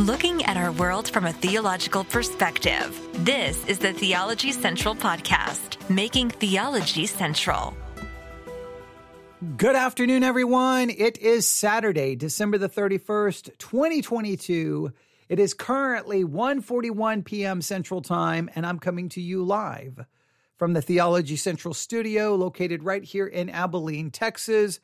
looking at our world from a theological perspective. This is the Theology Central Podcast, making theology central. Good afternoon, everyone. It is Saturday, December the 31st, 2022. It is currently 1:41 p.m. Central Time, and I'm coming to you live from the Theology Central studio located right here in Abilene, Texas,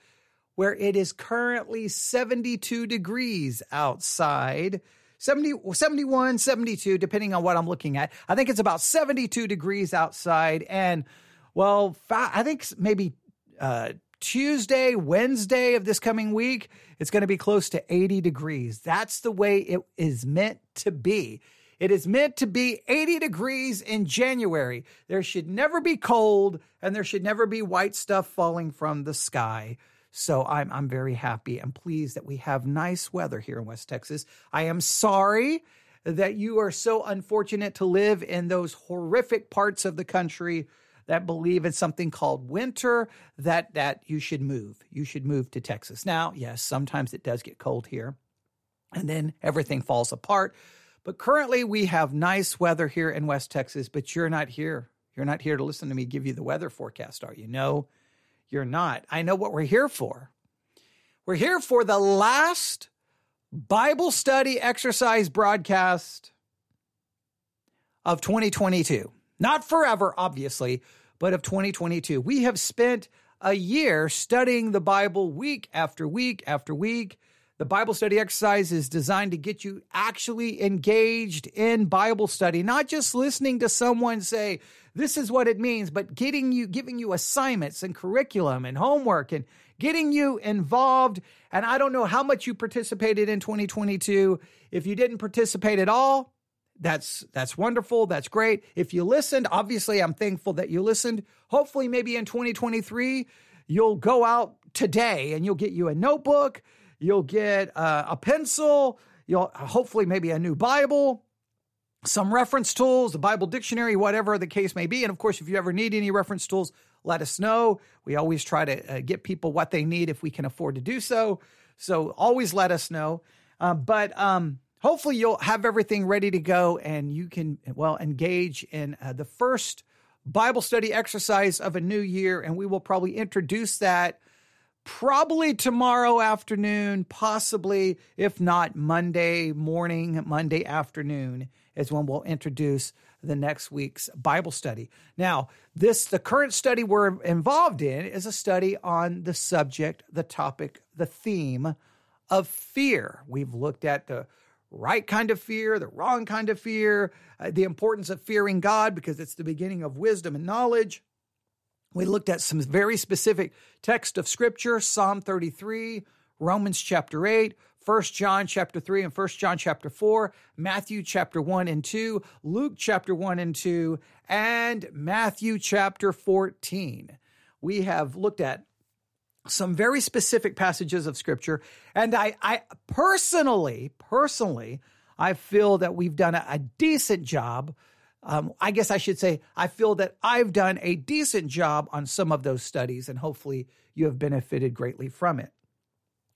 where it is currently 72 degrees outside. 70, 71, 72, depending on what I'm looking at. I think it's about 72 degrees outside. And, well, I think maybe uh, Tuesday, Wednesday of this coming week, it's going to be close to 80 degrees. That's the way it is meant to be. It is meant to be 80 degrees in January. There should never be cold and there should never be white stuff falling from the sky. So I'm, I'm very happy and pleased that we have nice weather here in West Texas. I am sorry that you are so unfortunate to live in those horrific parts of the country that believe in something called winter that that you should move. You should move to Texas. Now, yes, sometimes it does get cold here and then everything falls apart. But currently we have nice weather here in West Texas, but you're not here. You're not here to listen to me give you the weather forecast, are you? No, you're not. I know what we're here for. We're here for the last Bible study exercise broadcast of 2022. Not forever, obviously, but of 2022. We have spent a year studying the Bible week after week after week. The Bible study exercise is designed to get you actually engaged in Bible study, not just listening to someone say, this is what it means, but getting you, giving you assignments and curriculum and homework and getting you involved. And I don't know how much you participated in 2022. If you didn't participate at all, that's that's wonderful that's great if you listened obviously i'm thankful that you listened hopefully maybe in 2023 you'll go out today and you'll get you a notebook you'll get uh, a pencil you'll hopefully maybe a new bible some reference tools the bible dictionary whatever the case may be. And of course if you ever need any reference tools let us know. We always try to uh, get people what they need if we can afford to do so. So always let us know. Uh, but um, hopefully you'll have everything ready to go and you can, well, engage in uh, the first Bible study exercise of a new year. And we will probably introduce that probably tomorrow afternoon, possibly, if not Monday morning, Monday afternoon is when we'll introduce the next week's Bible study. Now, this the current study we're involved in is a study on the subject, the topic, the theme of fear. We've looked at the right kind of fear, the wrong kind of fear, uh, the importance of fearing God because it's the beginning of wisdom and knowledge. We looked at some very specific text of scripture, Psalm 33, Romans chapter 8, 1 John chapter 3 and 1 John chapter 4, Matthew chapter 1 and 2, Luke chapter 1 and 2, and Matthew chapter 14. We have looked at some very specific passages of scripture. And I, I personally, personally, I feel that we've done a, a decent job. Um, I guess I should say, I feel that I've done a decent job on some of those studies, and hopefully you have benefited greatly from it.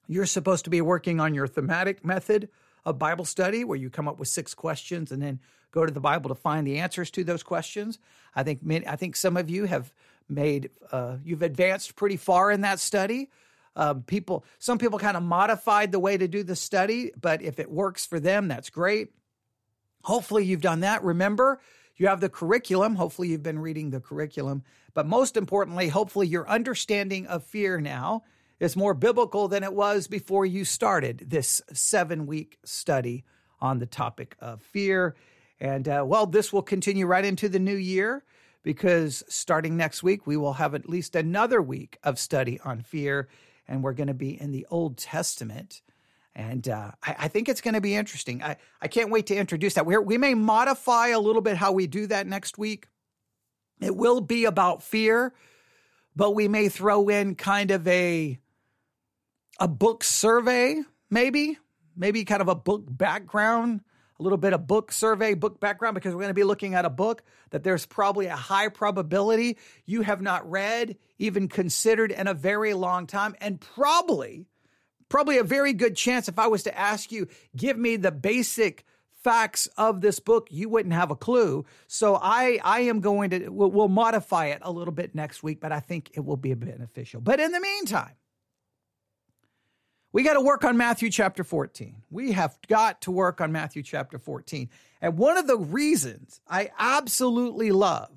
You're supposed to be working on your thematic method of Bible study, where you come up with six questions and then go to the Bible to find the answers to those questions. I think I think some of you have made uh, you've advanced pretty far in that study. Um, people, some people kind of modified the way to do the study, but if it works for them, that's great. Hopefully, you've done that. Remember, you have the curriculum. Hopefully, you've been reading the curriculum. But most importantly, hopefully, your understanding of fear now is more biblical than it was before you started this seven week study on the topic of fear. And uh, well, this will continue right into the new year because starting next week, we will have at least another week of study on fear, and we're going to be in the Old Testament. And uh, I, I, think it's going to be interesting. I, I can't wait to introduce that. We're, we may modify a little bit how we do that next week. It will be about fear, but we may throw in kind of a a book survey, maybe, maybe kind of a book background a little bit of book survey, book background, because we're going to be looking at a book that there's probably a high probability you have not read, even considered in a very long time, and probably, probably a very good chance if I was to ask you, give me the basic facts of this book, you wouldn't have a clue. So I, I am going to, we'll, we'll modify it a little bit next week, but I think it will be beneficial. But in the meantime, we got to work on Matthew chapter 14. We have got to work on Matthew chapter 14. And one of the reasons I absolutely love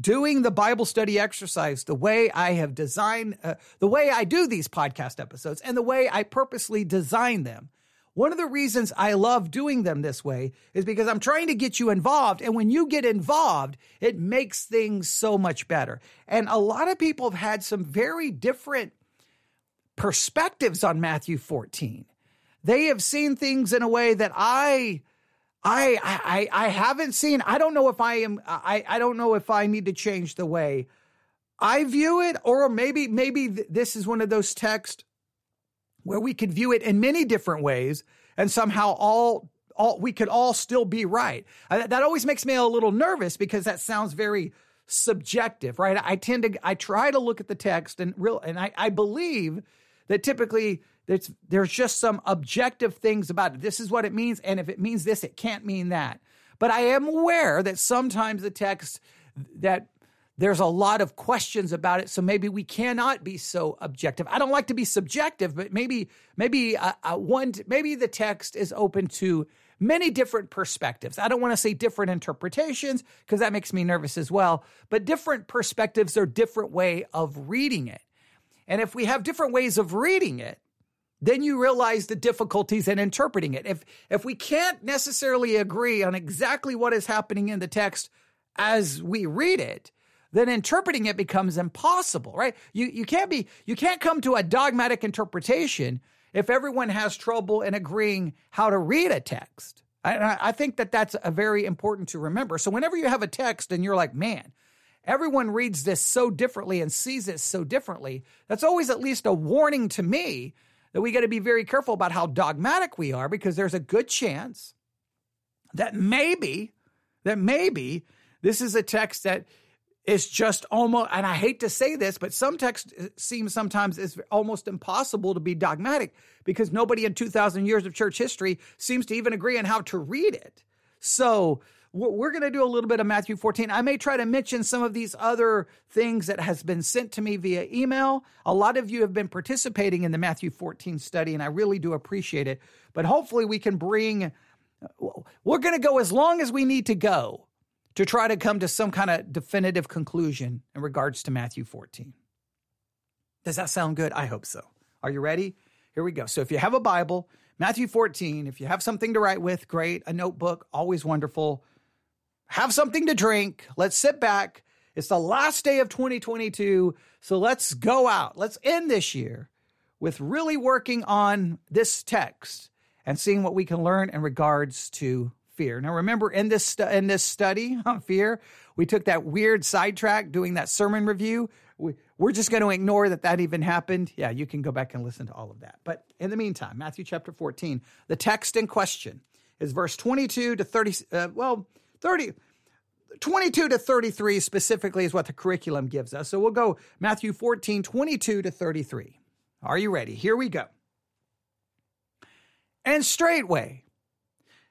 doing the Bible study exercise the way I have designed, uh, the way I do these podcast episodes, and the way I purposely design them. One of the reasons I love doing them this way is because I'm trying to get you involved. And when you get involved, it makes things so much better. And a lot of people have had some very different perspectives on Matthew 14. They have seen things in a way that I I I I haven't seen. I don't know if I am I I don't know if I need to change the way I view it or maybe maybe this is one of those texts where we could view it in many different ways and somehow all all we could all still be right. that always makes me a little nervous because that sounds very subjective, right? I tend to I try to look at the text and real and I I believe that typically there's there's just some objective things about it. This is what it means, and if it means this, it can't mean that. But I am aware that sometimes the text that there's a lot of questions about it, so maybe we cannot be so objective. I don't like to be subjective, but maybe maybe uh, uh, one maybe the text is open to many different perspectives. I don't want to say different interpretations because that makes me nervous as well, but different perspectives are different way of reading it. And if we have different ways of reading it, then you realize the difficulties in interpreting it. If if we can't necessarily agree on exactly what is happening in the text as we read it, then interpreting it becomes impossible, right? You you can't be you can't come to a dogmatic interpretation if everyone has trouble in agreeing how to read a text. I, I think that that's a very important to remember. So whenever you have a text and you're like, man, everyone reads this so differently and sees it so differently, that's always at least a warning to me that we got to be very careful about how dogmatic we are because there's a good chance that maybe, that maybe this is a text that is just almost, and I hate to say this, but some text uh, seems sometimes is almost impossible to be dogmatic because nobody in 2,000 years of church history seems to even agree on how to read it. So we're going to do a little bit of Matthew 14. I may try to mention some of these other things that has been sent to me via email. A lot of you have been participating in the Matthew 14 study, and I really do appreciate it. But hopefully, we can bring, we're going to go as long as we need to go to try to come to some kind of definitive conclusion in regards to Matthew 14. Does that sound good? I hope so. Are you ready? Here we go. So if you have a Bible, Matthew 14, if you have something to write with, great. A notebook, always wonderful have something to drink. Let's sit back. It's the last day of 2022. So let's go out. Let's end this year with really working on this text and seeing what we can learn in regards to fear. Now, remember in this stu- in this study on fear, we took that weird sidetrack doing that sermon review. We, we're just going to ignore that that even happened. Yeah, you can go back and listen to all of that. But in the meantime, Matthew chapter 14, the text in question is verse 22 to 30. Uh, well, 30, 22 to 33 specifically is what the curriculum gives us. So we'll go Matthew 14, 22 to 33. Are you ready? Here we go. And straightway,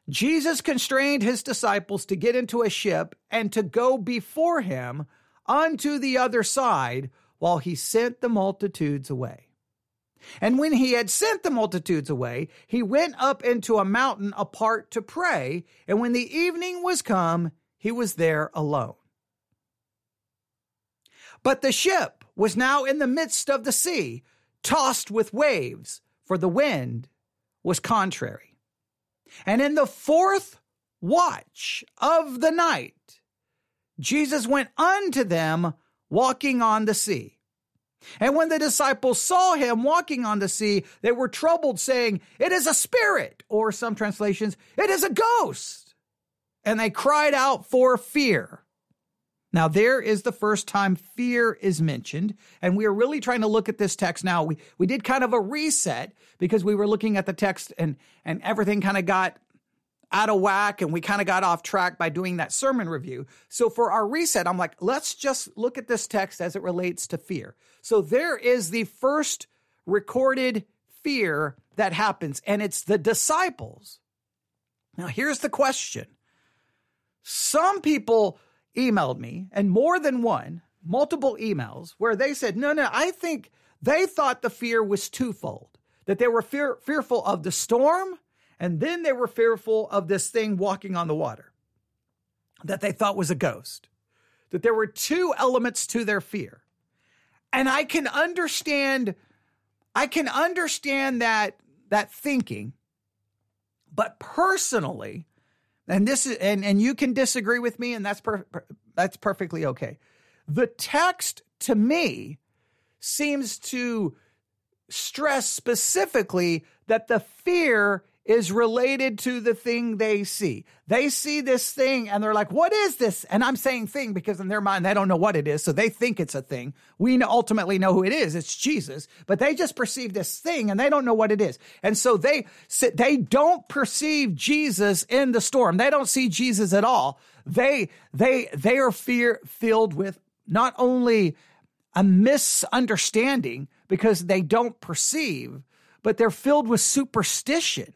Jesus constrained his disciples to get into a ship and to go before him unto the other side while he sent the multitudes away. And when he had sent the multitudes away, he went up into a mountain apart to pray. And when the evening was come, he was there alone. But the ship was now in the midst of the sea, tossed with waves, for the wind was contrary. And in the fourth watch of the night, Jesus went unto them walking on the sea. And when the disciples saw him walking on the sea, they were troubled, saying, It is a spirit, or some translations, it is a ghost. And they cried out for fear. Now, there is the first time fear is mentioned. And we are really trying to look at this text now. We, we did kind of a reset because we were looking at the text and, and everything kind of got out of whack and we kind of got off track by doing that sermon review. So for our reset, I'm like, let's just look at this text as it relates to fear. So there is the first recorded fear that happens, and it's the disciples. Now, here's the question some people emailed me, and more than one, multiple emails, where they said, no, no, I think they thought the fear was twofold that they were fear, fearful of the storm, and then they were fearful of this thing walking on the water that they thought was a ghost. That there were two elements to their fear. And I can understand I can understand that that thinking. But personally, and this is and and you can disagree with me and that's per, that's perfectly okay. The text to me seems to stress specifically that the fear is related to the thing they see. They see this thing and they're like, what is this? And I'm saying thing because in their mind, they don't know what it is. So they think it's a thing. We ultimately know who it is. It's Jesus, but they just perceive this thing and they don't know what it is. And so they, they don't perceive Jesus in the storm. They don't see Jesus at all. They, they, they are fear filled with not only a misunderstanding because they don't perceive, but they're filled with superstition.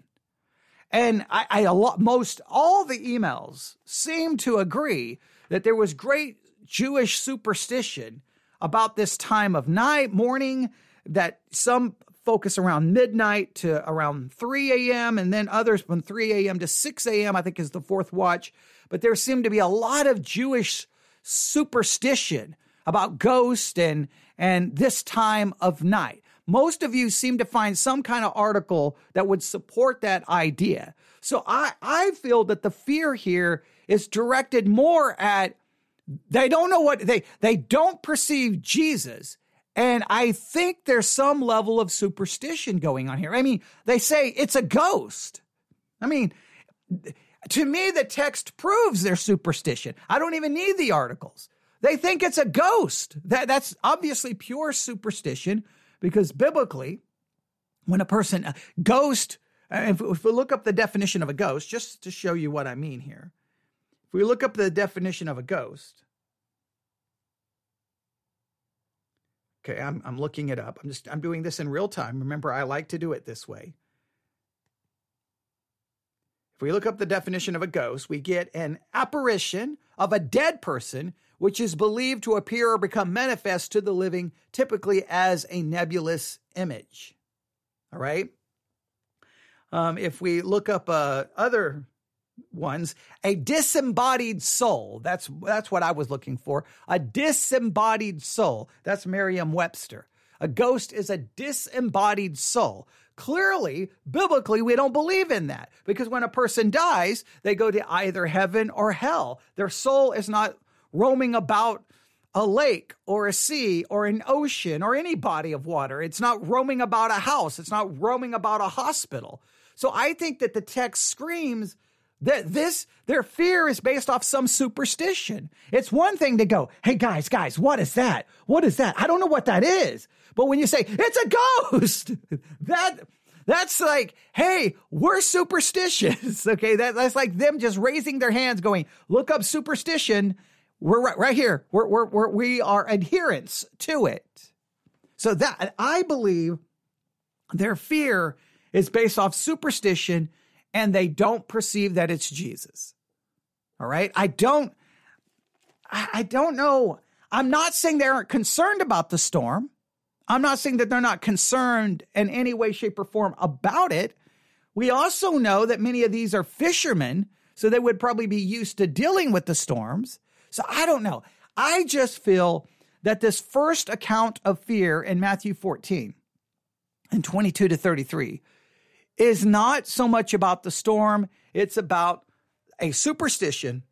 And I, I a lot, most all the emails seem to agree that there was great Jewish superstition about this time of night, morning, that some focus around midnight to around 3 a.m., and then others from 3 a.m. to 6 a.m., I think is the fourth watch. But there seemed to be a lot of Jewish superstition about ghosts and, and this time of night most of you seem to find some kind of article that would support that idea. So I, I feel that the fear here is directed more at they don't know what they they don't perceive Jesus. And I think there's some level of superstition going on here. I mean, they say it's a ghost. I mean, to me, the text proves their superstition. I don't even need the articles. They think it's a ghost. That, that's obviously pure superstition because biblically, when a person, a ghost, uh, if, if we look up the definition of a ghost, just to show you what I mean here, if we look up the definition of a ghost, okay, I'm, I'm looking it up. I'm just, I'm doing this in real time. Remember, I like to do it this way. If we look up the definition of a ghost, we get an apparition of a dead person which is believed to appear or become manifest to the living, typically as a nebulous image. All right. Um, if we look up uh, other ones, a disembodied soul. That's that's what I was looking for. A disembodied soul. That's Merriam-Webster. A ghost is a disembodied soul. Clearly, biblically, we don't believe in that because when a person dies, they go to either heaven or hell. Their soul is not roaming about a lake or a sea or an ocean or any body of water. It's not roaming about a house. It's not roaming about a hospital. So I think that the text screams that this, their fear is based off some superstition. It's one thing to go, Hey guys, guys, what is that? What is that? I don't know what that is. But when you say it's a ghost, that, that's like, hey, we're superstitious. Okay. That, that's like them just raising their hands going, look up superstition we're right, right here. We're, we're, we're, we are adherents to it. So that I believe their fear is based off superstition and they don't perceive that it's Jesus. All right. I don't, I don't know. I'm not saying they aren't concerned about the storm. I'm not saying that they're not concerned in any way, shape, or form about it. We also know that many of these are fishermen, so they would probably be used to dealing with the storms. So I don't know. I just feel that this first account of fear in Matthew 14 and 22 to 33 is not so much about the storm, it's about a superstition.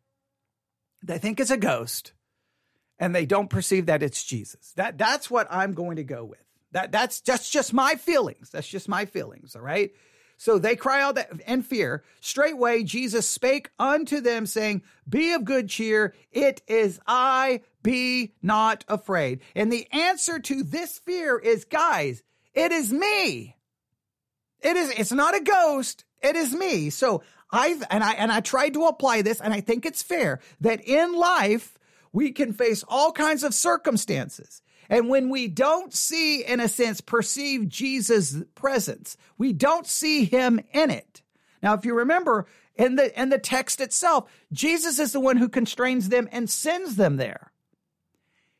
They think it's a ghost and they don't perceive that it's Jesus. That that's what I'm going to go with. That that's that's just my feelings. That's just my feelings, all right? So they cry out in fear. Straightway Jesus spake unto them, saying, Be of good cheer. It is I. Be not afraid. And the answer to this fear is, guys, it is me. It is, it's not a ghost. It is me. So I've, and I, and I tried to apply this and I think it's fair that in life, we can face all kinds of circumstances. And when we don't see, in a sense, perceive Jesus' presence, we don't see him in it. Now, if you remember in the, in the text itself, Jesus is the one who constrains them and sends them there.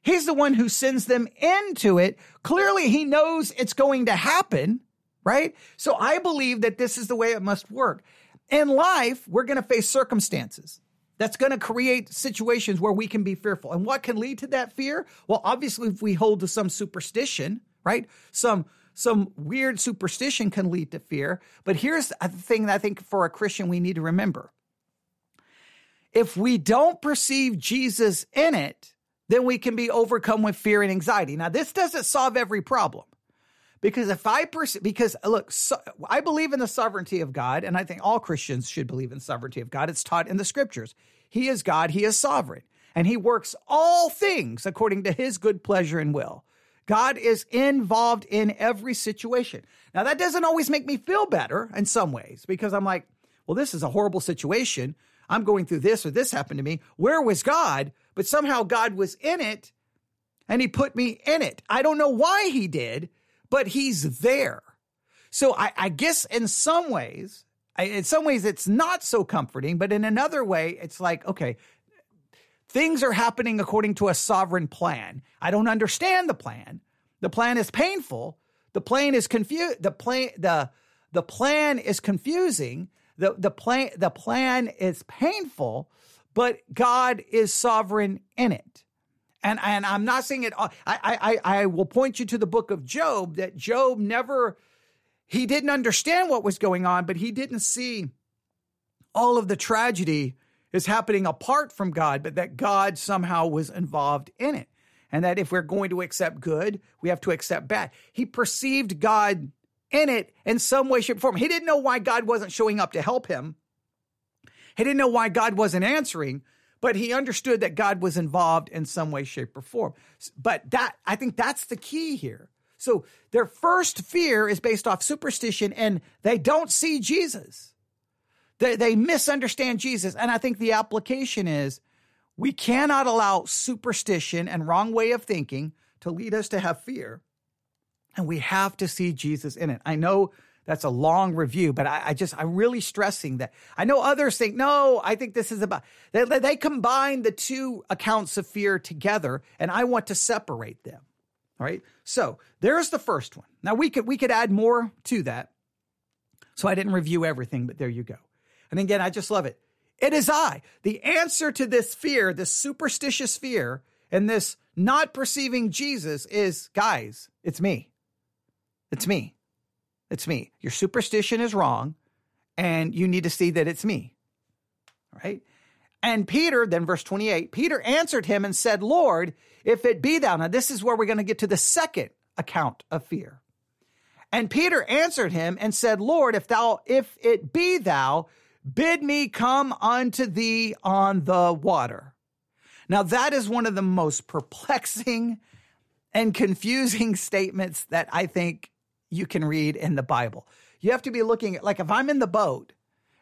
He's the one who sends them into it. Clearly, he knows it's going to happen, right? So I believe that this is the way it must work. In life, we're going to face circumstances that's going to create situations where we can be fearful. And what can lead to that fear? Well, obviously, if we hold to some superstition, right? Some some weird superstition can lead to fear. But here's the thing that I think for a Christian we need to remember. If we don't perceive Jesus in it, then we can be overcome with fear and anxiety. Now, this doesn't solve every problem. Because if I perceive, because uh, look, so, I believe in the sovereignty of God, and I think all Christians should believe in sovereignty of God. It's taught in the scriptures. He is God, He is sovereign, and He works all things according to His good pleasure and will. God is involved in every situation. Now, that doesn't always make me feel better in some ways because I'm like, well, this is a horrible situation. I'm going through this or this happened to me. Where was God? But somehow God was in it and he put me in it. I don't know why he did, but he's there. So I, I guess in some ways, I, in some ways it's not so comforting, but in another way, it's like, okay, Things are happening according to a sovereign plan. I don't understand the plan. The plan is painful. The plan is confused. The plan the the plan is confusing. The the plan the plan is painful, but God is sovereign in it. And and I'm not saying it. I I I will point you to the book of Job that Job never he didn't understand what was going on, but he didn't see all of the tragedy is happening apart from God, but that God somehow was involved in it. And that if we're going to accept good, we have to accept bad. He perceived God in it in some way, shape, or form. He didn't know why God wasn't showing up to help him. He didn't know why God wasn't answering, but he understood that God was involved in some way, shape, or form. But that, I think that's the key here. So their first fear is based off superstition and they don't see Jesus. They, they misunderstand Jesus. And I think the application is we cannot allow superstition and wrong way of thinking to lead us to have fear. And we have to see Jesus in it. I know that's a long review, but I, I, just, I'm really stressing that. I know others think, no, I think this is about, they, they combine the two accounts of fear together, and I want to separate them. All right. So there's the first one. Now we could, we could add more to that. So I didn't review everything, but there you go. And again, I just love it. It is I. The answer to this fear, this superstitious fear, and this not perceiving Jesus is guys, it's me. It's me. It's me. Your superstition is wrong, and you need to see that it's me. All right? And Peter, then verse 28, Peter answered him and said, Lord, if it be thou. Now, this is where we're going to get to the second account of fear. And Peter answered him and said, Lord, if thou, if it be thou, bid me come unto thee on the water. Now, that is one of the most perplexing and confusing statements that I think you can read in the Bible. You have to be looking at, like, if I'm in the boat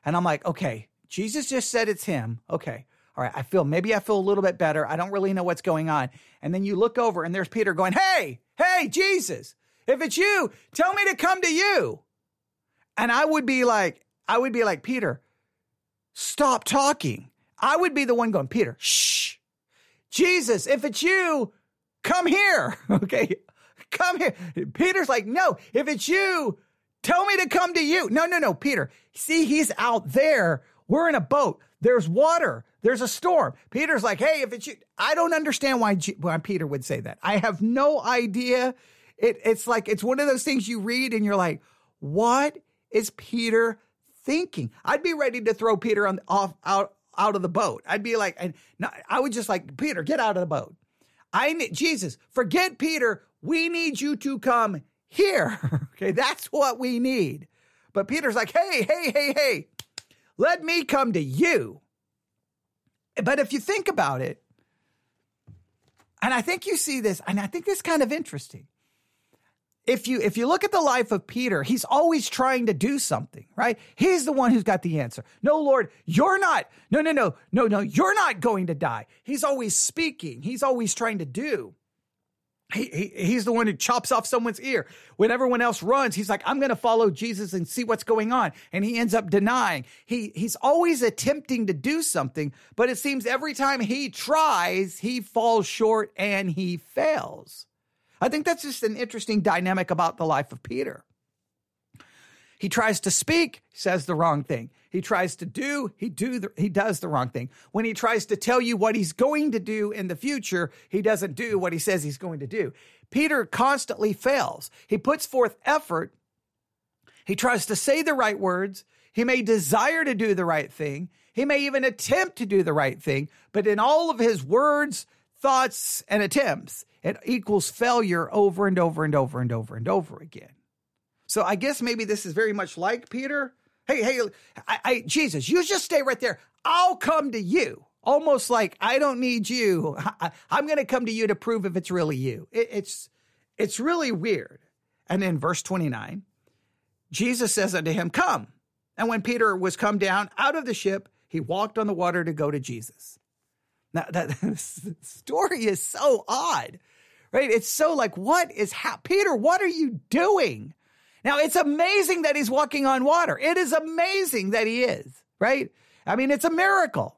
and I'm like, okay, Jesus just said it's him. Okay. All right. I feel, maybe I feel a little bit better. I don't really know what's going on. And then you look over and there's Peter going, Hey, hey, Jesus, if it's you, tell me to come to you. And I would be like, I would be like, Peter, stop talking. I would be the one going, Peter, shh. Jesus, if it's you, come here. Okay. Come here. Peter's like, no, if it's you, tell me to come to you. No, no, no, Peter. See, he's out there. We're in a boat. There's water. There's a storm. Peter's like, hey, if it's you, I don't understand why, G- why Peter would say that. I have no idea. It, it's like, it's one of those things you read and you're like, what is Peter thinking? I'd be ready to throw Peter on off out out of the boat. I'd be like, and I would just like Peter, get out of the boat. I Jesus. Forget Peter. We need you to come here. okay, that's what we need. But Peter's like, hey, hey, hey, hey, let me come to you. But if you think about it, and I think you see this, and I think this kind of interesting if you if you look at the life of Peter, he's always trying to do something, right? He's the one who's got the answer. No, Lord, you're not. No, no, no, no, no, you're not going to die. He's always speaking. He's always trying to do. He, he, he's the one who chops off someone's ear. When everyone else runs, he's like, I'm going to follow Jesus and see what's going on. And he ends up denying. He, he's always attempting to do something, but it seems every time he tries, he falls short and he fails. I think that's just an interesting dynamic about the life of Peter. He tries to speak, says the wrong thing. He tries to do, he do the, he does the wrong thing. When he tries to tell you what he's going to do in the future, he doesn't do what he says he's going to do. Peter constantly fails. He puts forth effort. He tries to say the right words. He may desire to do the right thing. He may even attempt to do the right thing, but in all of his words, thoughts, and attempts, it equals failure over and over and over and over and over again. So I guess maybe this is very much like Peter, Hey, hey, I, I, Jesus, you just stay right there. I'll come to you. Almost like I don't need you. I, am going to come to you to prove if it's really you. It, it's, it's really weird. And in verse 29, Jesus says unto him, Come. And when Peter was come down out of the ship, he walked on the water to go to Jesus. Now that story is so odd, right? It's so like, what is ha- Peter? What are you doing? Now, it's amazing that he's walking on water. It is amazing that he is, right? I mean, it's a miracle.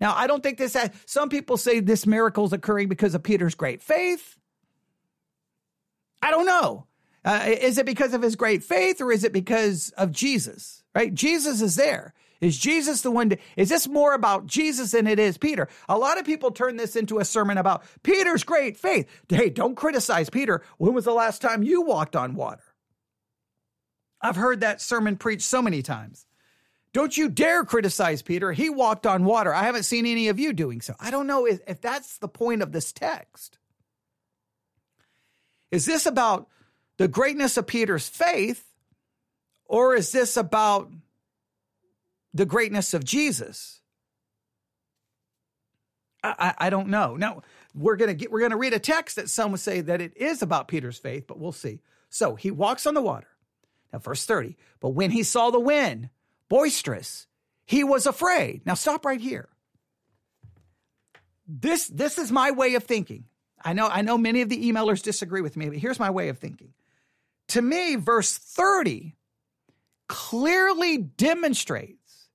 Now, I don't think this, has, some people say this miracle is occurring because of Peter's great faith. I don't know. Uh, is it because of his great faith or is it because of Jesus, right? Jesus is there. Is Jesus the one to, is this more about Jesus than it is Peter? A lot of people turn this into a sermon about Peter's great faith. Hey, don't criticize Peter. When was the last time you walked on water? I've heard that sermon preached so many times. Don't you dare criticize Peter. He walked on water. I haven't seen any of you doing so. I don't know if, if that's the point of this text. Is this about the greatness of Peter's faith, or is this about the greatness of Jesus? I, I, I don't know. Now we're gonna we're gonna read a text that some would say that it is about Peter's faith, but we'll see. So he walks on the water. Now, verse 30, but when he saw the wind boisterous, he was afraid. Now, stop right here. This, this is my way of thinking. I know, I know many of the emailers disagree with me, but here's my way of thinking. To me, verse 30 clearly demonstrates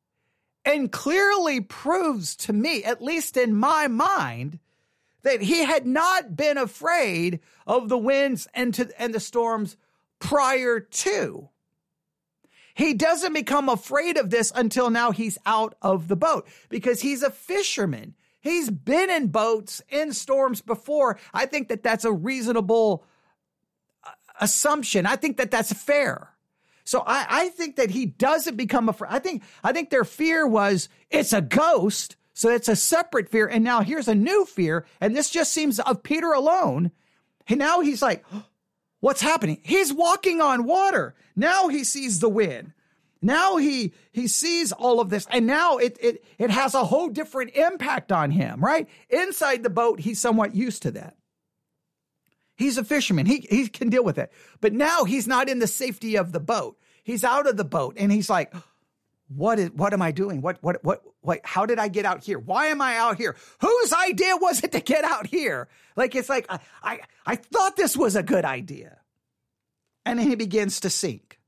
and clearly proves to me, at least in my mind, that he had not been afraid of the winds and, to, and the storms prior to. He doesn't become afraid of this until now he's out of the boat because he's a fisherman. He's been in boats in storms before. I think that that's a reasonable uh, assumption. I think that that's fair. So I, I think that he doesn't become afraid. I think I think their fear was it's a ghost, so it's a separate fear. And now here's a new fear, and this just seems of Peter alone. And now he's like, what's happening? He's walking on water. Now he sees the wind. Now he he sees all of this, and now it it it has a whole different impact on him, right? Inside the boat, he's somewhat used to that. He's a fisherman. He he can deal with it. But now he's not in the safety of the boat. He's out of the boat and he's like, what is what am I doing? What what what what how did I get out here? Why am I out here? Whose idea was it to get out here? Like it's like I I, I thought this was a good idea. And then he begins to sink.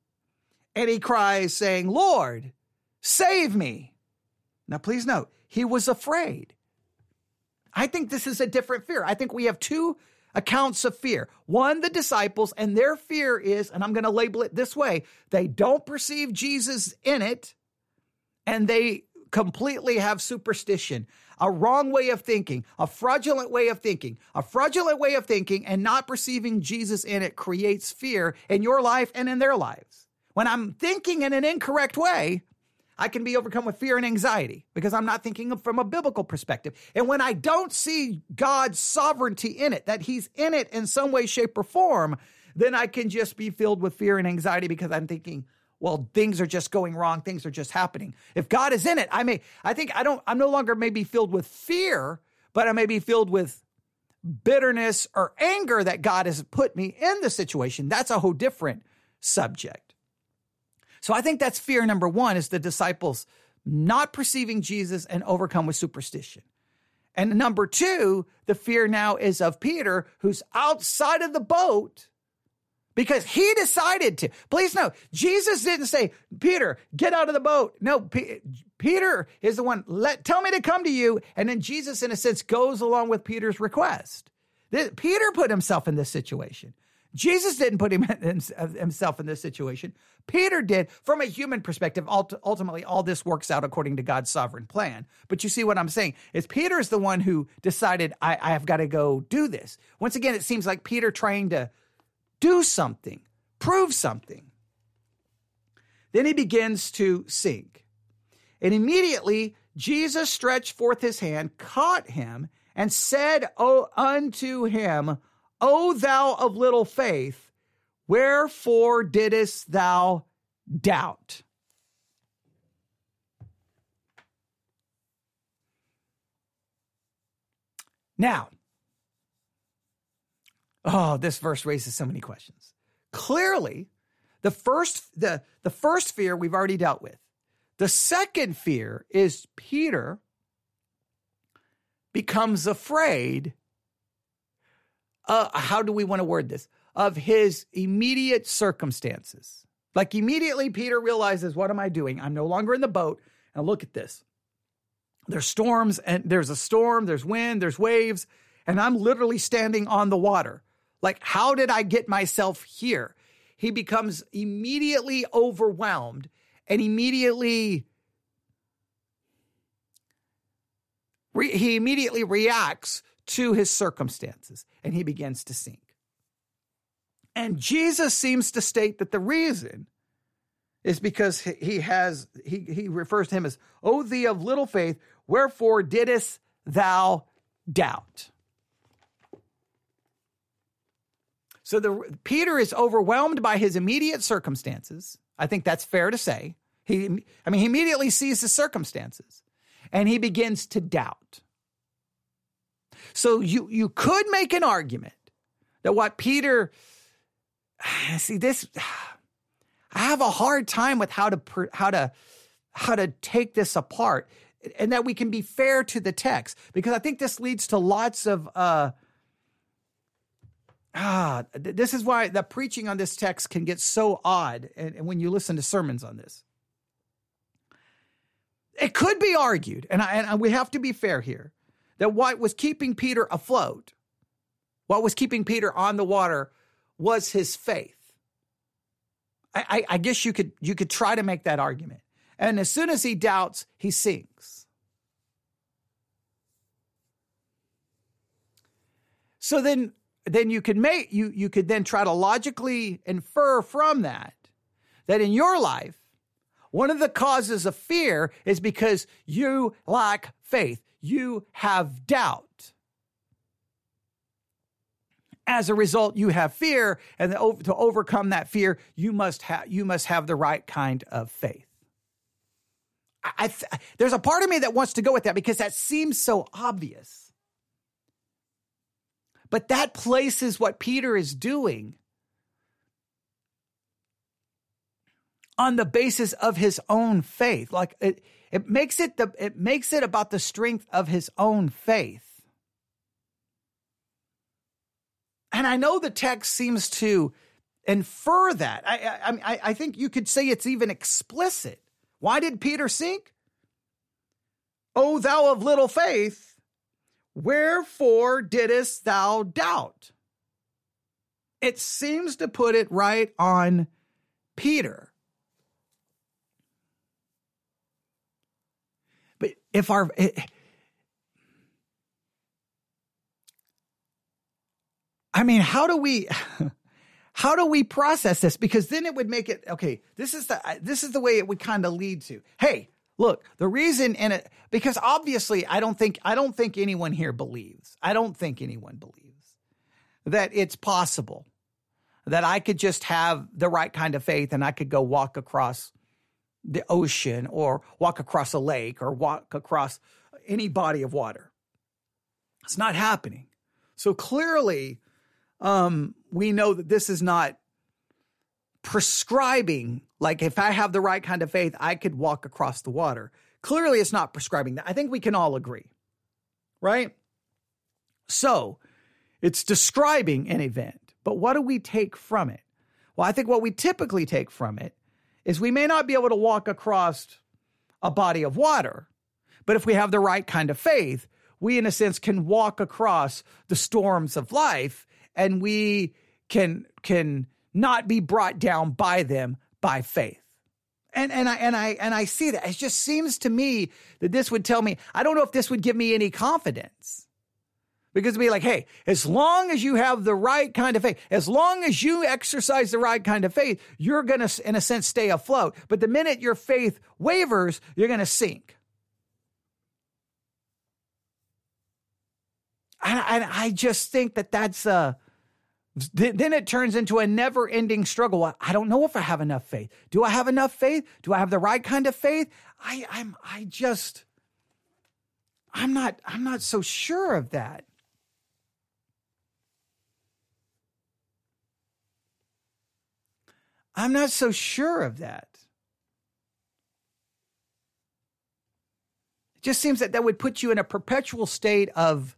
And he cries, saying, Lord, save me. Now, please note, he was afraid. I think this is a different fear. I think we have two accounts of fear. One, the disciples, and their fear is, and I'm going to label it this way they don't perceive Jesus in it, and they completely have superstition, a wrong way of thinking, a fraudulent way of thinking. A fraudulent way of thinking and not perceiving Jesus in it creates fear in your life and in their lives. When I'm thinking in an incorrect way, I can be overcome with fear and anxiety because I'm not thinking from a biblical perspective. And when I don't see God's sovereignty in it, that He's in it in some way, shape, or form, then I can just be filled with fear and anxiety because I'm thinking, well, things are just going wrong. Things are just happening. If God is in it, I may, I think I don't, I'm no longer maybe filled with fear, but I may be filled with bitterness or anger that God has put me in the situation. That's a whole different subject. So I think that's fear number one is the disciples not perceiving Jesus and overcome with superstition. And number two, the fear now is of Peter, who's outside of the boat because he decided to. Please note, Jesus didn't say, Peter, get out of the boat. No, P- Peter is the one, let, tell me to come to you. And then Jesus, in a sense, goes along with Peter's request. This, Peter put himself in this situation. Jesus didn't put him, himself in this situation. Peter did. From a human perspective, ultimately, all this works out according to God's sovereign plan. But you see what I'm saying is Peter is the one who decided, I, I have got to go do this. Once again, it seems like Peter trying to do something, prove something. Then he begins to sink. And immediately Jesus stretched forth his hand, caught him, and said unto him, O thou of little faith, wherefore didst thou doubt? Now, oh, this verse raises so many questions. Clearly, the first the, the first fear we've already dealt with. The second fear is Peter becomes afraid uh, how do we want to word this? Of his immediate circumstances. Like immediately, Peter realizes, What am I doing? I'm no longer in the boat. And look at this. There's storms, and there's a storm, there's wind, there's waves, and I'm literally standing on the water. Like, how did I get myself here? He becomes immediately overwhelmed and immediately he immediately reacts to his circumstances and he begins to sink. And Jesus seems to state that the reason is because he has, he, he refers to him as, O thee of little faith, wherefore didst thou doubt? So the Peter is overwhelmed by his immediate circumstances. I think that's fair to say. He, I mean, he immediately sees the circumstances and he begins to doubt. So you you could make an argument that what Peter see this I have a hard time with how to how to how to take this apart and that we can be fair to the text because I think this leads to lots of uh ah this is why the preaching on this text can get so odd and, and when you listen to sermons on this it could be argued and, I, and we have to be fair here that what was keeping Peter afloat, what was keeping Peter on the water was his faith. I, I, I, guess you could you could try to make that argument. And as soon as he doubts, he sinks. So then then you could make you you could then try to logically infer from that that in your life one of the causes of fear is because you lack faith you have doubt. As a result, you have fear, and to overcome that fear, you must have you must have the right kind of faith. I, I, there's a part of me that wants to go with that because that seems so obvious. But that places what Peter is doing on the basis of his own faith. Like it, it makes it the it makes it about the strength of his own faith. And I know the text seems to infer that. I, I, I think you could say it's even explicit. Why did Peter sink? O thou of little faith, wherefore didst thou doubt? It seems to put it right on Peter. But if our it, I mean, how do we how do we process this? Because then it would make it okay. This is the this is the way it would kind of lead to. Hey, look, the reason and it because obviously I don't think I don't think anyone here believes. I don't think anyone believes that it's possible that I could just have the right kind of faith and I could go walk across the ocean or walk across a lake or walk across any body of water. It's not happening. So clearly, um, we know that this is not prescribing, like if I have the right kind of faith, I could walk across the water. Clearly, it's not prescribing that. I think we can all agree, right? So it's describing an event, but what do we take from it? Well, I think what we typically take from it is we may not be able to walk across a body of water, but if we have the right kind of faith, we, in a sense, can walk across the storms of life and we can, can not be brought down by them by faith. And, and I and I and I see that. It just seems to me that this would tell me, I don't know if this would give me any confidence. Because it'd be like, hey, as long as you have the right kind of faith, as long as you exercise the right kind of faith, you're to, in a sense, stay afloat. But the minute your faith wavers, you're to sink. And, I just think that that's a, then it turns into a never ending struggle. I don't know if I have enough faith. Do I have enough faith? Do I have the right kind of faith? I, I'm, I just, I'm not, I'm not so sure of that. I'm not so sure of that. It just seems that that would put you in a perpetual state of,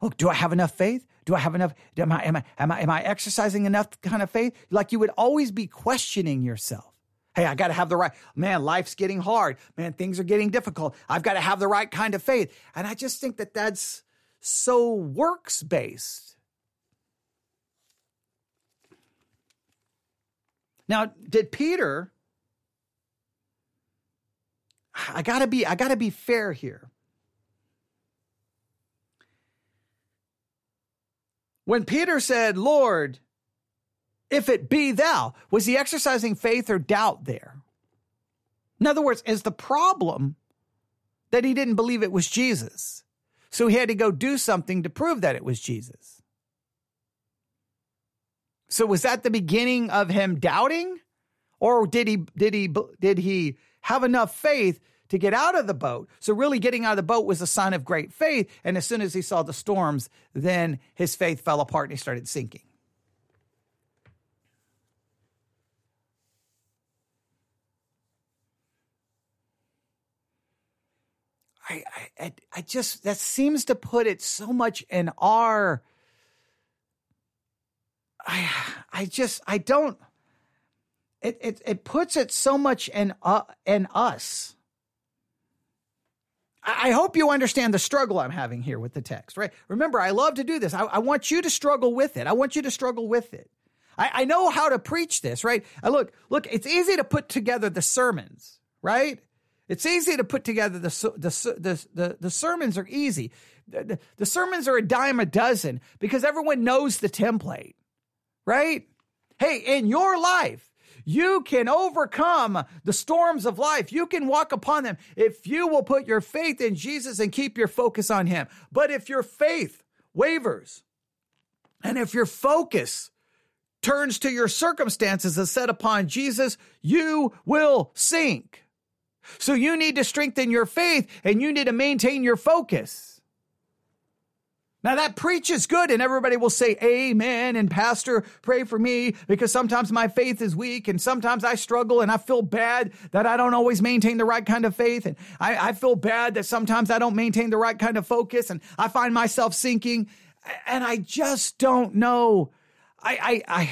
oh, do I have enough faith? Do I have enough? Am I, am I, am I, am I exercising enough kind of faith? Like you would always be questioning yourself. Hey, I got to have the right, man, life's getting hard. Man, things are getting difficult. I've got to have the right kind of faith. And I just think that that's so works based. Now, did Peter I got to be I got to be fair here. When Peter said, "Lord, if it be thou," was he exercising faith or doubt there? In other words, is the problem that he didn't believe it was Jesus? So he had to go do something to prove that it was Jesus. So was that the beginning of him doubting? Or did he did he did he have enough faith to get out of the boat? So really getting out of the boat was a sign of great faith and as soon as he saw the storms, then his faith fell apart and he started sinking. I, I, I just that seems to put it so much in our I I just I don't it it it puts it so much in uh, in us. I, hope you understand the struggle I'm having here with the text, right? Remember, I love to do this. I, I want you to struggle with it. I want you to struggle with it. I, I know how to preach this, right? I look, look, it's easy to put together the sermons, right? It's easy to put together the the the the, the sermons are easy. The, the, the sermons are a dime a dozen because everyone knows the template right? Hey, in your life, you can overcome the storms of life. You can walk upon them if you will put your faith in Jesus and keep your focus on Him. But if your faith wavers, and if your focus turns to your circumstances and set upon Jesus, you will sink. So you need to strengthen your faith and you need to maintain your focus. Now that preaches good and everybody will say amen and pastor pray for me because sometimes my faith is weak and sometimes I struggle and I feel bad that I don't always maintain the right kind of faith and I, I feel bad that sometimes I don't maintain the right kind of focus and I find myself sinking and I just don't know. I, I, I,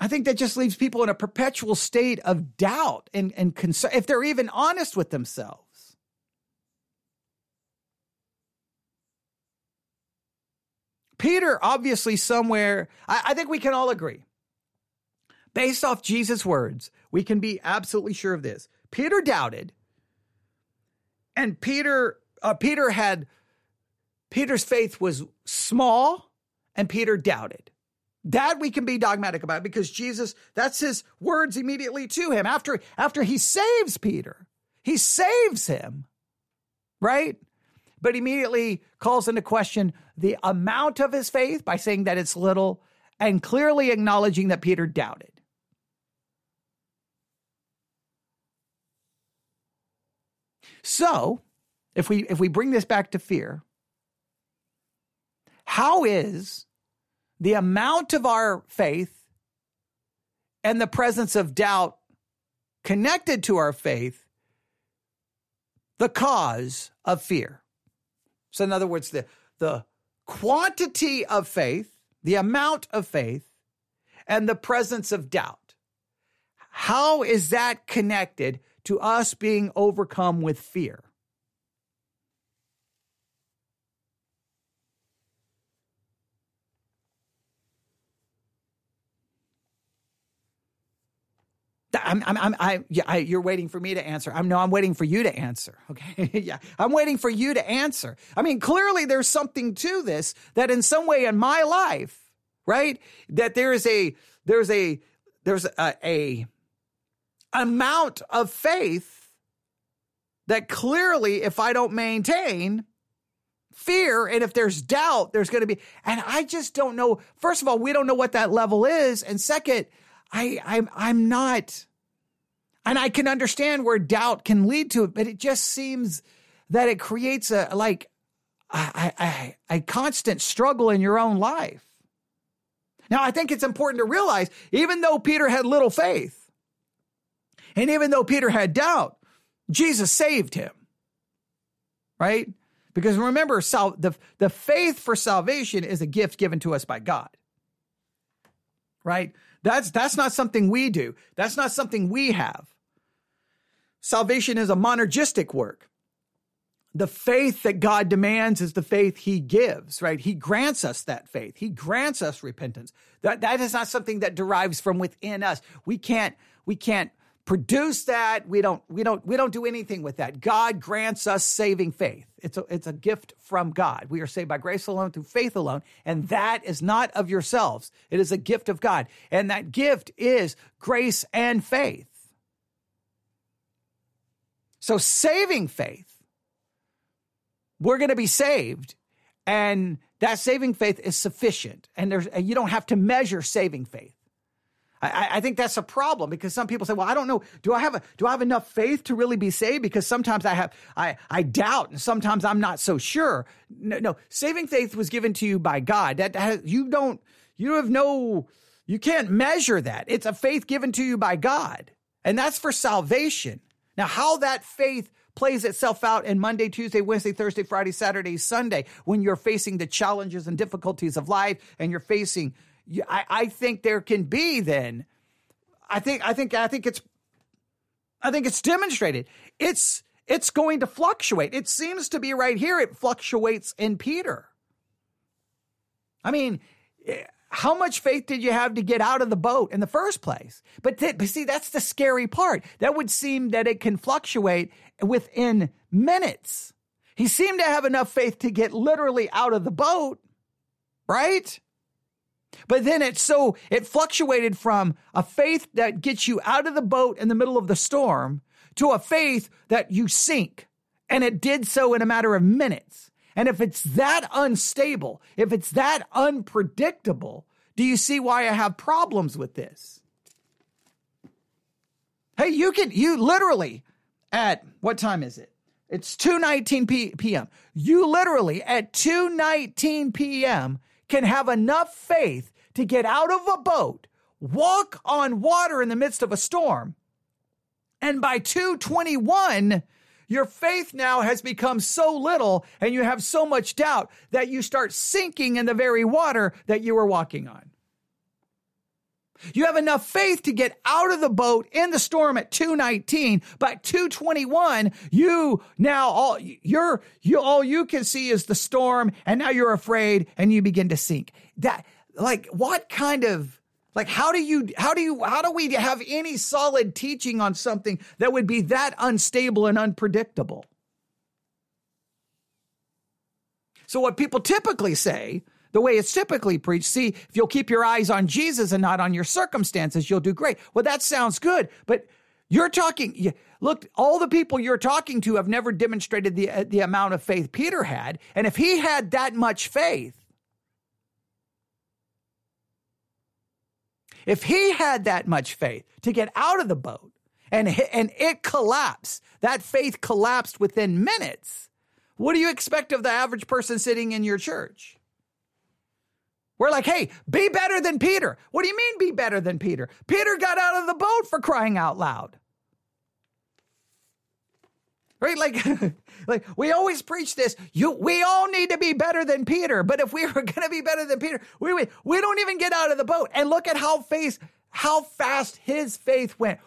I think that just leaves people in a perpetual state of doubt and, and concern if they're even honest with themselves. Peter, obviously, somewhere, I, I think we can all agree. Based off Jesus' words, we can be absolutely sure of this. Peter doubted, and Peter, uh, Peter had, Peter's faith was small, and Peter doubted. That we can be dogmatic about because Jesus, that's his words immediately to him after after he saves Peter. He saves him. Right? but immediately calls into question the amount of his faith by saying that it's little and clearly acknowledging that Peter doubted. So, if we if we bring this back to fear, how is the amount of our faith and the presence of doubt connected to our faith the cause of fear. So, in other words, the, the quantity of faith, the amount of faith, and the presence of doubt. How is that connected to us being overcome with fear? I'm, I'm, I'm, I, yeah, I, you're waiting for me to answer. I'm no, I'm waiting for you to answer. Okay. yeah. I'm waiting for you to answer. I mean, clearly there's something to this that in some way in my life, right? That there is a, there's a, there's a, a amount of faith that clearly if I don't maintain, fear and if there's doubt there's going to be and i just don't know first of all we don't know what that level is and second I I'm I'm not and I can understand where doubt can lead to it, but it just seems that it creates a like a, a, a constant struggle in your own life. Now, I think it's important to realize, even though Peter had little faith, and even though Peter had doubt, Jesus saved him. Right? Because remember, sal- the, the faith for salvation is a gift given to us by God. Right? That's that's not something we do. That's not something we have. Salvation is a monergistic work. The faith that God demands is the faith he gives, right? He grants us that faith. He grants us repentance. That that is not something that derives from within us. We can't we can't produce that. We don't, we don't, we don't do anything with that. God grants us saving faith. It's a, it's a gift from God. We are saved by grace alone through faith alone. And that is not of yourselves. It is a gift of God. And that gift is grace and faith. So saving faith, we're going to be saved and that saving faith is sufficient. And there's, you don't have to measure saving faith. I, I, think that's a problem because some people say, "Well, I don't know. Do I have a, do I have enough faith to really be saved?" Because sometimes I have I I doubt, and sometimes I'm not so sure. No, no saving faith was given to you by God. That has, you don't you have no you can't measure that. It's a faith given to you by God, and that's for salvation. Now, how that faith plays itself out in Monday, Tuesday, Wednesday, Thursday, Friday, Saturday, Sunday, when you're facing the challenges and difficulties of life and you're facing I, I think there can be then. I think I think I think it's I think it's demonstrated. It's it's going to fluctuate. It seems to be right here. It fluctuates in Peter. I mean, eh, how much faith did you have to get out of the boat in the first place? But, th- but see, that's the scary part. That would seem that it can fluctuate within minutes. He seemed to have enough faith to get literally out of the boat, right? But then it's so, it fluctuated from a faith that gets you out of the boat in the middle of the storm to a faith that you sink. And it did so in a matter of minutes. And if it's that unstable, if it's that unpredictable, do you see why I have problems with this? Hey, you can, you literally at what time is it? It's 2:19 p.m. You literally at 2:19 p.m can have enough faith to get out of a boat, walk on water in the midst of a storm, and by 221, your faith now has become so little and you have so much doubt that you start sinking in the very water that you were walking on. You have enough faith to get out of the boat in the storm at 219, but 221, you now all you're you all you can see is the storm and now you're afraid and you begin to sink. That like what kind of like how do you how do you how do we have any solid teaching on something that would be that unstable and unpredictable? So what people typically say the way it's typically preached. See, if you'll keep your eyes on Jesus and not on your circumstances, you'll do great. Well, that sounds good, but you're talking, look, all the people you're talking to have never demonstrated the, uh, the amount of faith Peter had. And if he had that much faith, if he had that much faith to get out of the boat and, and it collapsed, that faith collapsed within minutes, what do you expect of the average person sitting in your church? We're like, hey, be better than Peter. What do you mean be better than Peter? Peter got out of the boat for crying out loud. Right? Like, like we always preach this. You, we all need to be better than Peter. But if we were going to be better than Peter, we, we, we don't even get out of the boat. And look at how faith, how fast his faith went,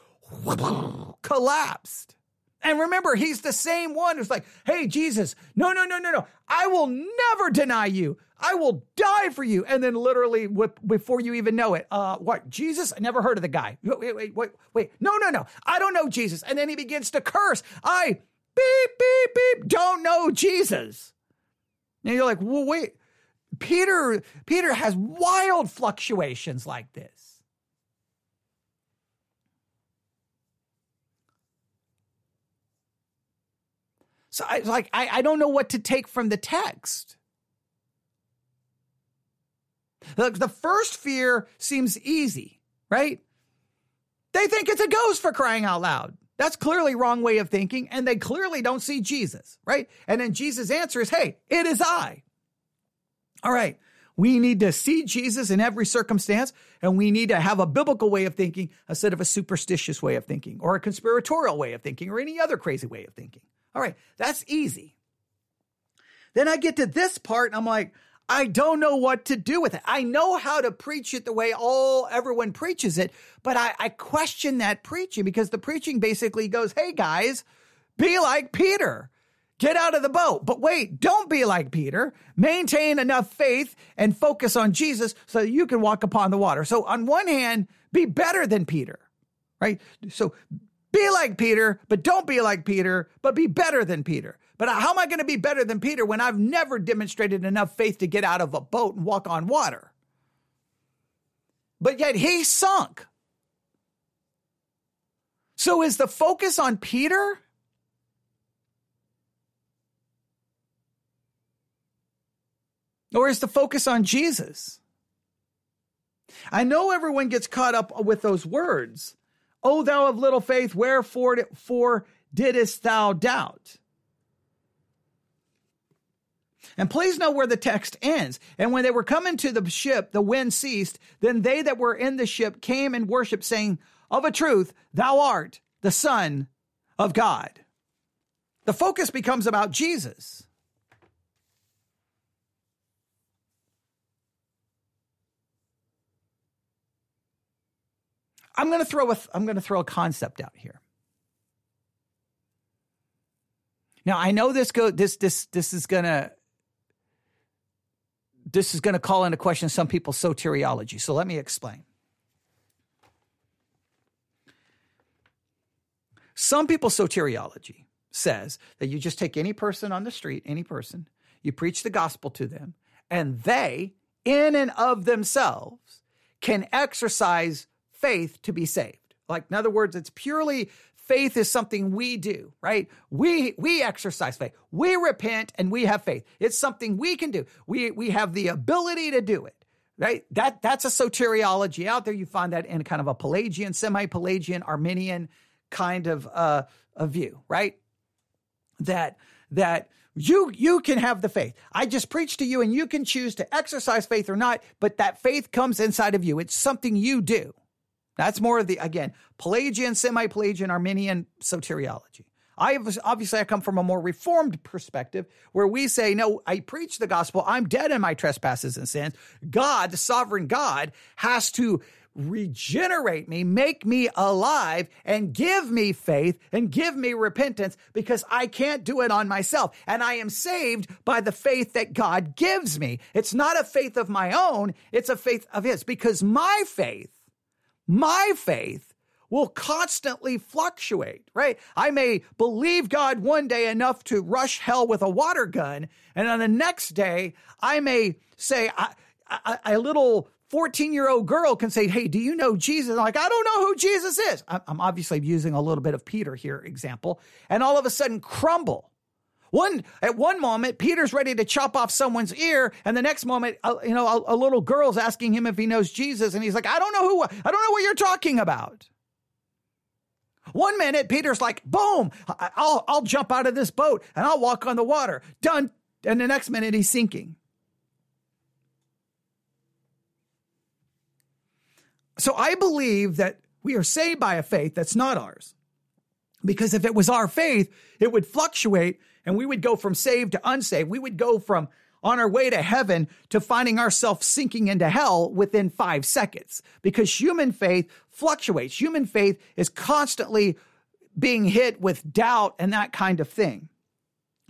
collapsed. And remember, he's the same one who's like, Hey, Jesus, no, no, no, no, no. I will never deny you. I will die for you. And then literally before you even know it, uh, what, Jesus? I never heard of the guy. Wait, wait, wait, wait. No, no, no. I don't know Jesus. And then he begins to curse. I beep, beep, beep, don't know Jesus. And you're like, well, wait. Peter, Peter has wild fluctuations like this. So I like I, I don't know what to take from the text. Look, the first fear seems easy, right? They think it's a ghost for crying out loud. That's clearly wrong way of thinking, and they clearly don't see Jesus, right? And then Jesus' answer is, hey, it is I. All right. We need to see Jesus in every circumstance, and we need to have a biblical way of thinking instead of a superstitious way of thinking or a conspiratorial way of thinking or any other crazy way of thinking. All right, that's easy. Then I get to this part and I'm like, I don't know what to do with it. I know how to preach it the way all everyone preaches it, but I, I question that preaching because the preaching basically goes, Hey guys, be like Peter. Get out of the boat. But wait, don't be like Peter. Maintain enough faith and focus on Jesus so you can walk upon the water. So on one hand, be better than Peter, right? So be like Peter, but don't be like Peter, but be better than Peter. But how am I going to be better than Peter when I've never demonstrated enough faith to get out of a boat and walk on water? But yet he sunk. So is the focus on Peter? Or is the focus on Jesus? I know everyone gets caught up with those words, O thou of little faith, wherefore for didst thou doubt? And please know where the text ends. And when they were coming to the ship, the wind ceased. Then they that were in the ship came and worshiped, saying, Of a truth, thou art the Son of God. The focus becomes about Jesus. I'm going to throw a I'm going to throw a concept out here. Now I know this go this this this is going to this is going to call into question some people's soteriology. So let me explain. Some people's soteriology says that you just take any person on the street, any person, you preach the gospel to them, and they, in and of themselves, can exercise faith to be saved. Like, in other words, it's purely faith is something we do, right? We we exercise faith. We repent and we have faith. It's something we can do. We we have the ability to do it. Right? That that's a soteriology out there. You find that in kind of a Pelagian, semi-Pelagian, Arminian kind of uh, a view, right? That that you you can have the faith. I just preach to you and you can choose to exercise faith or not, but that faith comes inside of you. It's something you do. That's more of the, again, Pelagian, semi Pelagian, Arminian soteriology. I obviously I come from a more reformed perspective where we say, no, I preach the gospel. I'm dead in my trespasses and sins. God, the sovereign God, has to regenerate me, make me alive, and give me faith and give me repentance because I can't do it on myself. And I am saved by the faith that God gives me. It's not a faith of my own, it's a faith of His because my faith my faith will constantly fluctuate, right? I may believe God one day enough to rush hell with a water gun, and on the next day, I may say, I, I, a little 14 year old girl can say, Hey, do you know Jesus? I'm like, I don't know who Jesus is. I'm obviously using a little bit of Peter here example, and all of a sudden crumble one at one moment, Peter's ready to chop off someone's ear, and the next moment, uh, you know, a, a little girl's asking him if he knows Jesus, and he's like, "I don't know who. I don't know what you're talking about." One minute, Peter's like, "Boom! I'll I'll jump out of this boat and I'll walk on the water." Done. And the next minute, he's sinking. So I believe that we are saved by a faith that's not ours. Because if it was our faith, it would fluctuate and we would go from saved to unsaved. We would go from on our way to heaven to finding ourselves sinking into hell within five seconds because human faith fluctuates. Human faith is constantly being hit with doubt and that kind of thing.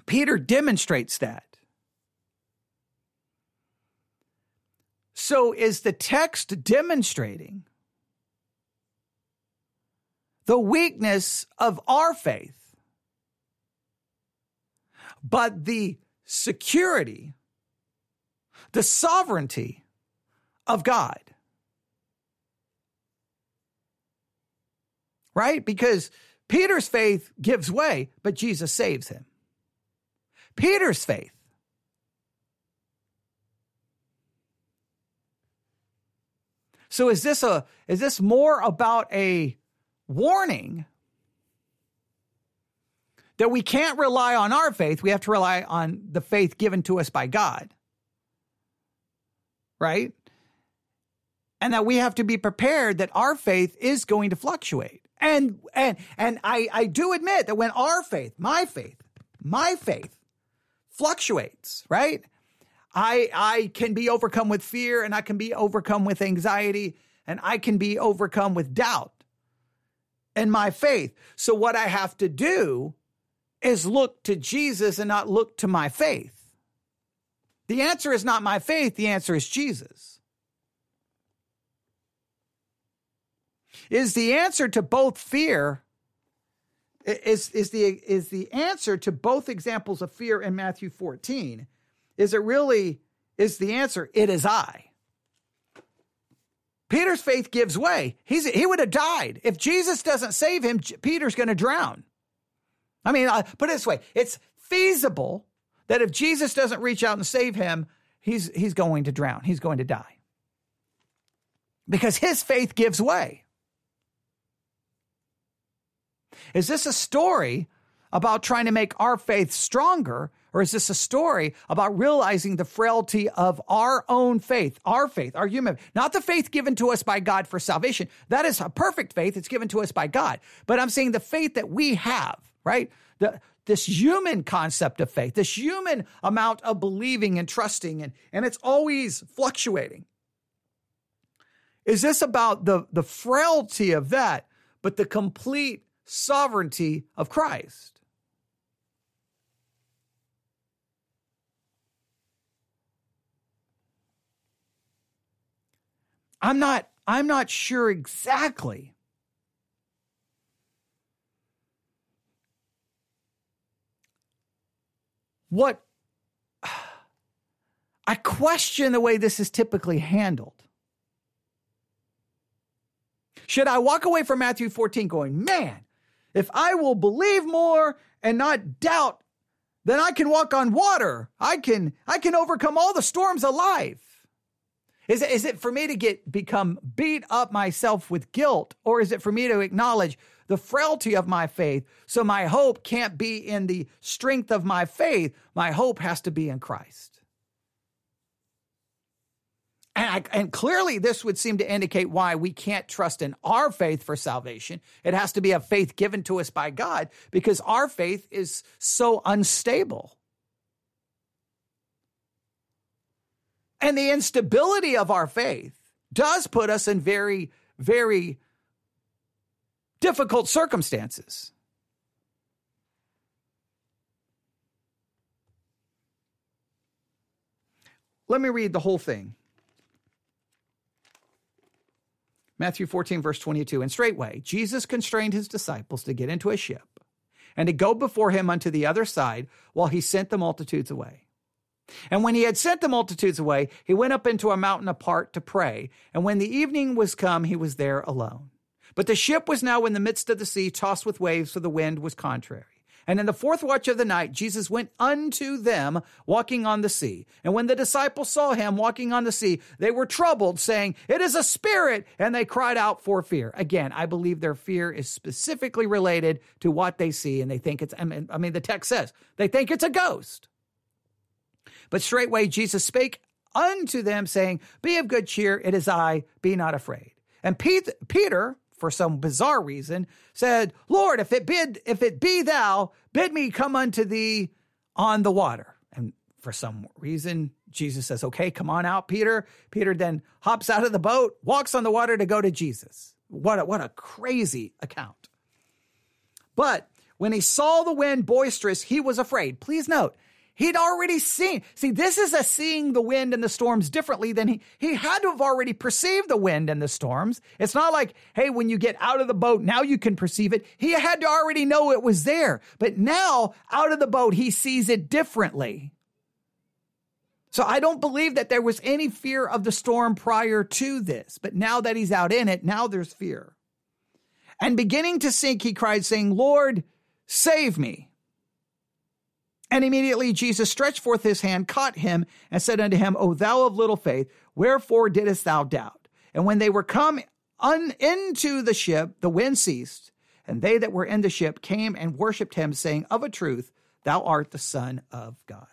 Peter demonstrates that. So, is the text demonstrating the weakness of our faith, but the security, the sovereignty of God. Right? Because Peter's faith gives way, but Jesus saves him. Peter's faith. So is this a is this more about a warning that we can't rely on our faith. We have to rely on the faith given to us by God. Right? And that we have to be prepared that our faith is going to fluctuate. And and and I, I do admit that when our faith, my faith, my faith fluctuates, right? I I can be overcome with fear and I can be overcome with anxiety and I can be overcome with doubt and my faith. So what I have to do is look to Jesus and not look to my faith. The answer is not my faith, the answer is Jesus. Is the answer to both fear is, is, the, is the answer to both examples of fear in Matthew 14? Is it really, is the answer, it is I? Peter's faith gives way. He's, he would have died. If Jesus doesn't save him, Peter's going to drown. I mean, uh, put it this way it's feasible that if Jesus doesn't reach out and save him, he's, he's going to drown. He's going to die. Because his faith gives way. Is this a story about trying to make our faith stronger or is this a story about realizing the frailty of our own faith, our faith, our human, not the faith given to us by God for salvation? That is a perfect faith. It's given to us by God. But I'm saying the faith that we have, right? The, this human concept of faith, this human amount of believing and trusting, and, and it's always fluctuating. Is this about the, the frailty of that, but the complete sovereignty of Christ? I'm not I'm not sure exactly. What I question the way this is typically handled. Should I walk away from Matthew 14 going, man, if I will believe more and not doubt, then I can walk on water. I can I can overcome all the storms alive. Is it, is it for me to get become beat up myself with guilt, or is it for me to acknowledge the frailty of my faith? So my hope can't be in the strength of my faith. My hope has to be in Christ. And, I, and clearly, this would seem to indicate why we can't trust in our faith for salvation. It has to be a faith given to us by God because our faith is so unstable. And the instability of our faith does put us in very, very difficult circumstances. Let me read the whole thing. Matthew 14, verse 22. And straightway, Jesus constrained his disciples to get into a ship and to go before him unto the other side while he sent the multitudes away. And when he had sent the multitudes away, he went up into a mountain apart to pray. And when the evening was come, he was there alone. But the ship was now in the midst of the sea, tossed with waves, for the wind was contrary. And in the fourth watch of the night, Jesus went unto them walking on the sea. And when the disciples saw him walking on the sea, they were troubled, saying, It is a spirit. And they cried out for fear. Again, I believe their fear is specifically related to what they see. And they think it's, I mean, the text says, they think it's a ghost. But straightway Jesus spake unto them, saying, Be of good cheer, it is I, be not afraid. And Peter, for some bizarre reason, said, Lord, if it bid, if it be thou, bid me come unto thee on the water. And for some reason, Jesus says, Okay, come on out, Peter. Peter then hops out of the boat, walks on the water to go to Jesus. What a, what a crazy account. But when he saw the wind boisterous, he was afraid. Please note, He'd already seen. See, this is a seeing the wind and the storms differently than he, he had to have already perceived the wind and the storms. It's not like, hey, when you get out of the boat, now you can perceive it. He had to already know it was there. But now, out of the boat, he sees it differently. So I don't believe that there was any fear of the storm prior to this. But now that he's out in it, now there's fear. And beginning to sink, he cried, saying, Lord, save me. And immediately Jesus stretched forth his hand, caught him, and said unto him, O thou of little faith, wherefore didst thou doubt? And when they were come un- into the ship, the wind ceased, and they that were in the ship came and worshipped him, saying, Of a truth, thou art the Son of God.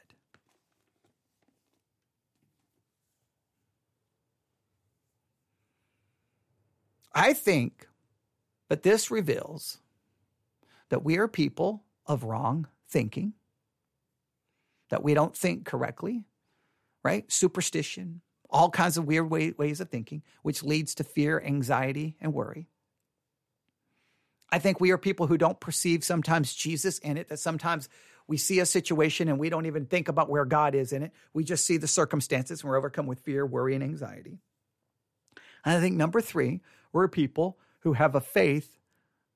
I think that this reveals that we are people of wrong thinking that we don't think correctly, right? Superstition, all kinds of weird way, ways of thinking, which leads to fear, anxiety, and worry. I think we are people who don't perceive sometimes Jesus in it, that sometimes we see a situation and we don't even think about where God is in it. We just see the circumstances and we're overcome with fear, worry, and anxiety. And I think number three, we're people who have a faith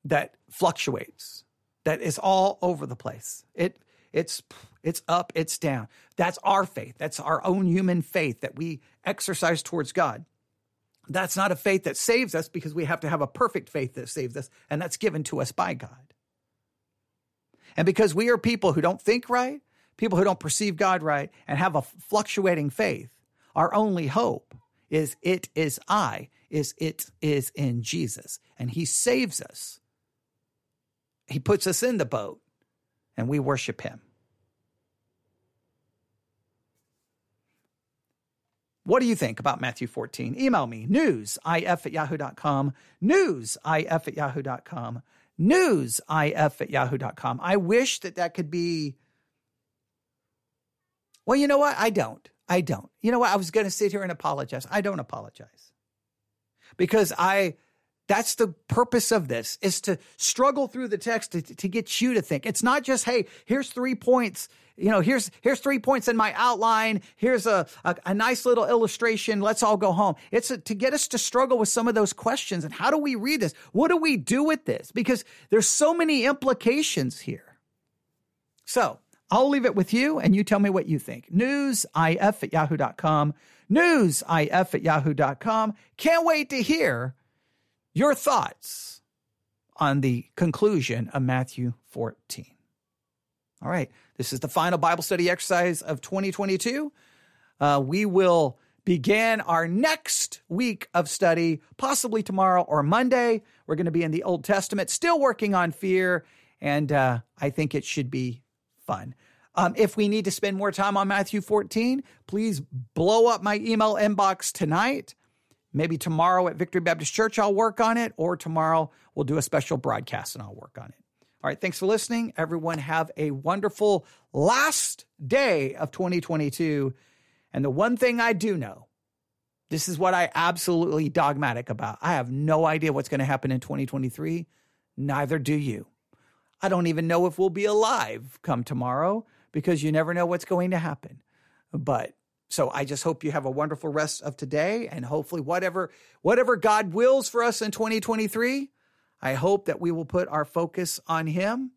that fluctuates, that is all over the place. It it's it's up, it's down. That's our faith. That's our own human faith that we exercise towards God. That's not a faith that saves us because we have to have a perfect faith that saves us, and that's given to us by God. And because we are people who don't think right, people who don't perceive God right, and have a fluctuating faith, our only hope is it is I, is it is in Jesus. And He saves us. He puts us in the boat and we worship him. What do you think about Matthew 14? Email me, newsif at yahoo.com, newsif at yahoo.com, newsif at yahoo.com. I wish that that could be. Well, you know what? I don't. I don't. You know what? I was going to sit here and apologize. I don't apologize because I that's the purpose of this is to struggle through the text to, to get you to think. It's not just, hey, here's three points. You know, here's here's three points in my outline. Here's a, a, a nice little illustration. Let's all go home. It's a, to get us to struggle with some of those questions. And how do we read this? What do we do with this? Because there's so many implications here. So I'll leave it with you and you tell me what you think. Newsif at yahoo.com. Newsif at yahoo.com. Can't wait to hear your thoughts on the conclusion of Matthew 14. All right, this is the final Bible study exercise of 2022. Uh, we will begin our next week of study, possibly tomorrow or Monday. We're going to be in the Old Testament, still working on fear, and uh, I think it should be fun. Um, if we need to spend more time on Matthew 14, please blow up my email inbox tonight. Maybe tomorrow at Victory Baptist Church, I'll work on it, or tomorrow we'll do a special broadcast and I'll work on it. All right, thanks for listening. Everyone, have a wonderful last day of 2022. And the one thing I do know, this is what I absolutely dogmatic about. I have no idea what's going to happen in 2023. Neither do you. I don't even know if we'll be alive come tomorrow because you never know what's going to happen. But so I just hope you have a wonderful rest of today and hopefully whatever whatever God wills for us in 2023, I hope that we will put our focus on him.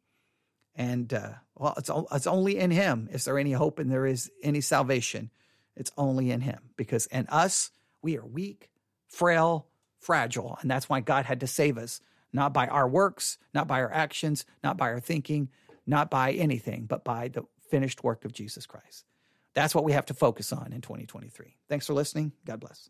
And uh, well it's it's only in him. Is there any hope and there is any salvation. It's only in him. Because in us we are weak, frail, fragile. And that's why God had to save us. Not by our works, not by our actions, not by our thinking, not by anything, but by the finished work of Jesus Christ. That's what we have to focus on in 2023. Thanks for listening. God bless.